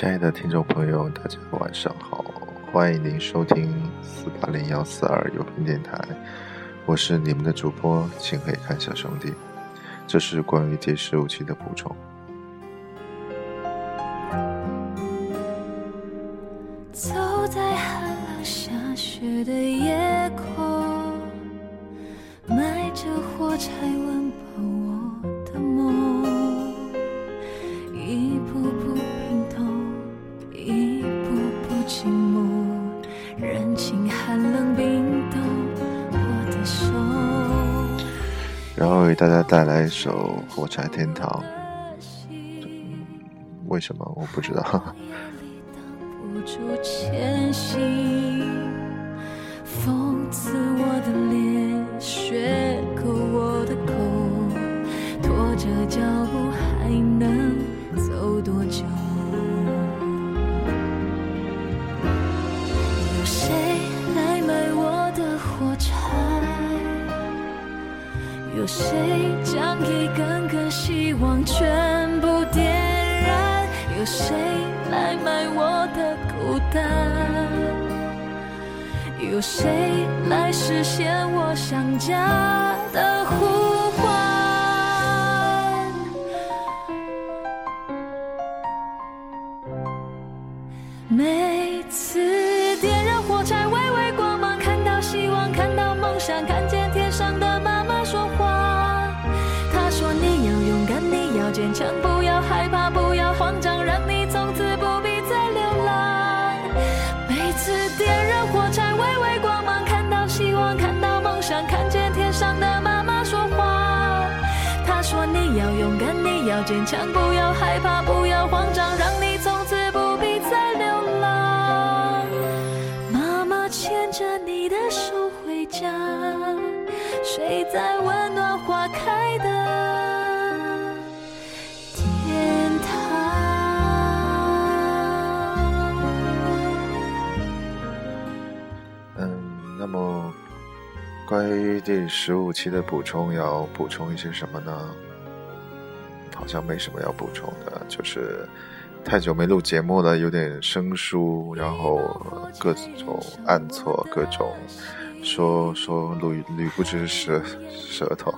亲爱的听众朋友，大家晚上好，欢迎您收听四八零幺四二有频电台，我是你们的主播请可以看小兄弟，这是关于第十五期的补充。走在寒冷下雪的夜空，埋着火柴温饱步寂寞，任情寒冷冰冻我的手。然后为大家带来一首《火柴天堂》，为什么我不知道？挡不住前行，讽刺我的脸，雪勾我的口，拖着脚步还能走多久？有谁将一根根希望全部点燃？有谁来买我的孤单？有谁来实现我想家的呼唤？每次点燃火柴，微微光芒，看到希望，看到梦想，看说你要勇敢，你要坚强，不要害怕，不要慌张，让你从此不必再流浪。妈妈牵着你的手回家，睡在温暖花关于第十五期的补充，要补充一些什么呢？好像没什么要补充的，就是太久没录节目了，有点生疏，然后各种按错，各种说说捋捋不直舌舌头，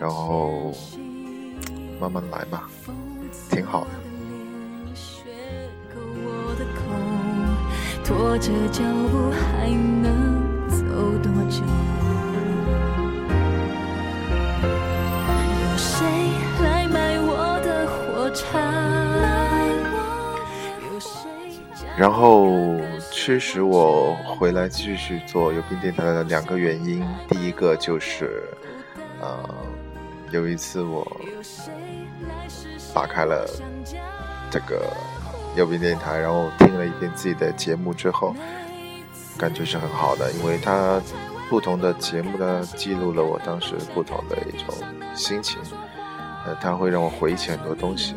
然后慢慢来吧，挺好的。拖着脚步还能走多久？然后驱使我回来继续做有病电台的两个原因，第一个就是，呃，有一次我打开了这个有病电台，然后听了一遍自己的节目之后，感觉是很好的，因为它不同的节目呢记录了我当时不同的一种心情，呃，它会让我回忆起很多东西。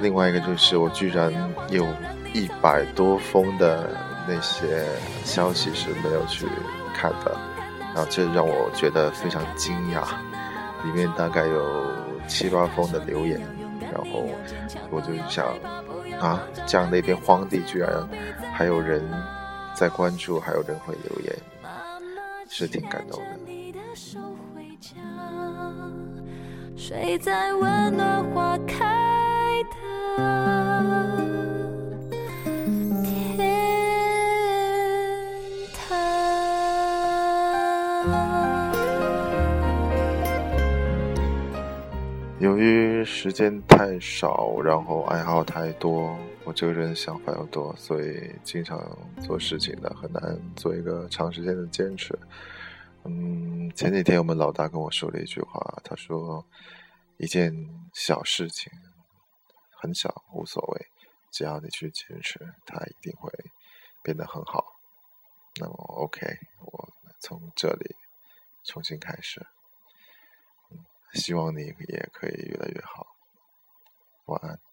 另外一个就是我居然有一百多封的那些消息是没有去看的，然后这让我觉得非常惊讶，里面大概有七八封的留言，然后我就想啊，这样的一片荒地居然还有人在关注，还有人会留言，是挺感动的。你的手回家，睡在温暖花开由于时间太少，然后爱好太多，我这个人想法又多，所以经常做事情的很难做一个长时间的坚持。嗯，前几天我们老大跟我说了一句话，他说一件小事情很小无所谓，只要你去坚持，它一定会变得很好。那么 OK，我从这里重新开始。希望你也可以越来越好。晚安。